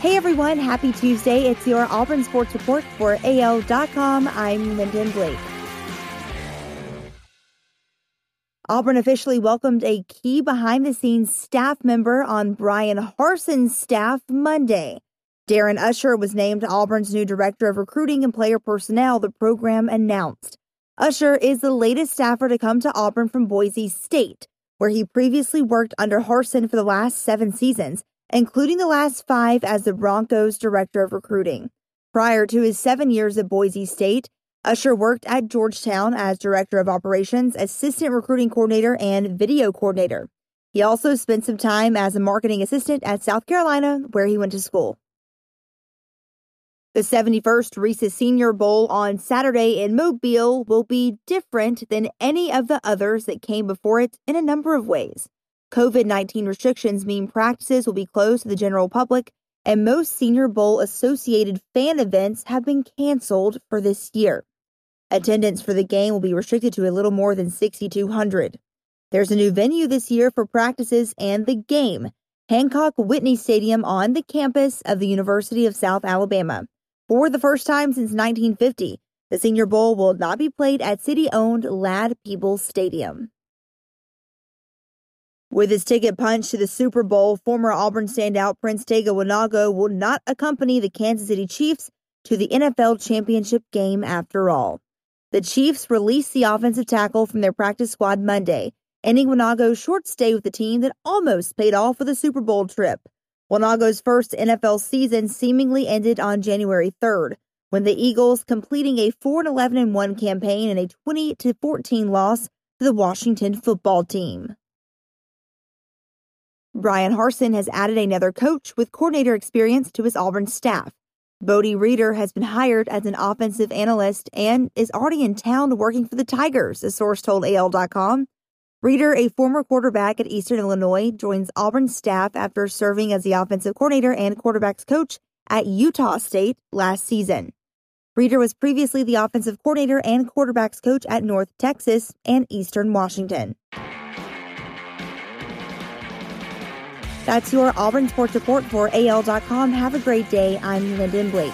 Hey everyone, happy Tuesday. It's your Auburn Sports Report for AL.com. I'm Lyndon Blake. Auburn officially welcomed a key behind the scenes staff member on Bryan Harsin's staff Monday. Darren Uscher was named Auburn's new director of recruiting and player personnel, the program announced. Uscher is the latest staffer to come to Auburn from Boise State, where he previously worked under Harsin for the last seven seasons, including the last five as the Broncos director of recruiting. Prior to his seven years at Boise State, Uscher worked at Georgetown as Director of Operations, Assistant Recruiting Coordinator, and Video Coordinator. He also spent some time as a marketing assistant at South Carolina, where he went to school. The 71st Reese's Senior Bowl on Saturday in Mobile will be different than any of the others that came before it in a number of ways. COVID 19 restrictions mean practices will be closed to the general public, and most Senior Bowl associated fan events have been canceled for this year. Attendance for the game will be restricted to a little more than 6,200. There's a new venue this year for practices and the game Hancock Whitney Stadium on the campus of the University of South Alabama. For the first time since 1950, the Senior Bowl will not be played at city owned Ladd-Peebles Stadium. With his ticket punched to the Super Bowl, former Auburn standout Prince Tega Wanogho will not accompany the Kansas City Chiefs to the NFL championship game after all. The Chiefs released the offensive tackle from their practice squad Monday, ending Wanogho's short stay with the team that almost paid off with a Super Bowl trip. Wanogho's first NFL season seemingly ended on January 3rd, when the Eagles completing a 4 11 1 campaign and a 20 14 loss to the Washington football team. Bryan Harsin has added another coach with coordinator experience to his Auburn staff. Bodie Reeder has been hired as an offensive analyst and is already in town working for the Tigers, a source told AL.com. Reeder, a former quarterback at Eastern Illinois, joins Auburn's staff after serving as the offensive coordinator and quarterbacks coach at Utah State last season. Reeder was previously the offensive coordinator and quarterbacks coach at North Texas and Eastern Washington. That's your Auburn Sports Report for AL.com. Have a great day. I'm Lyndon Blake.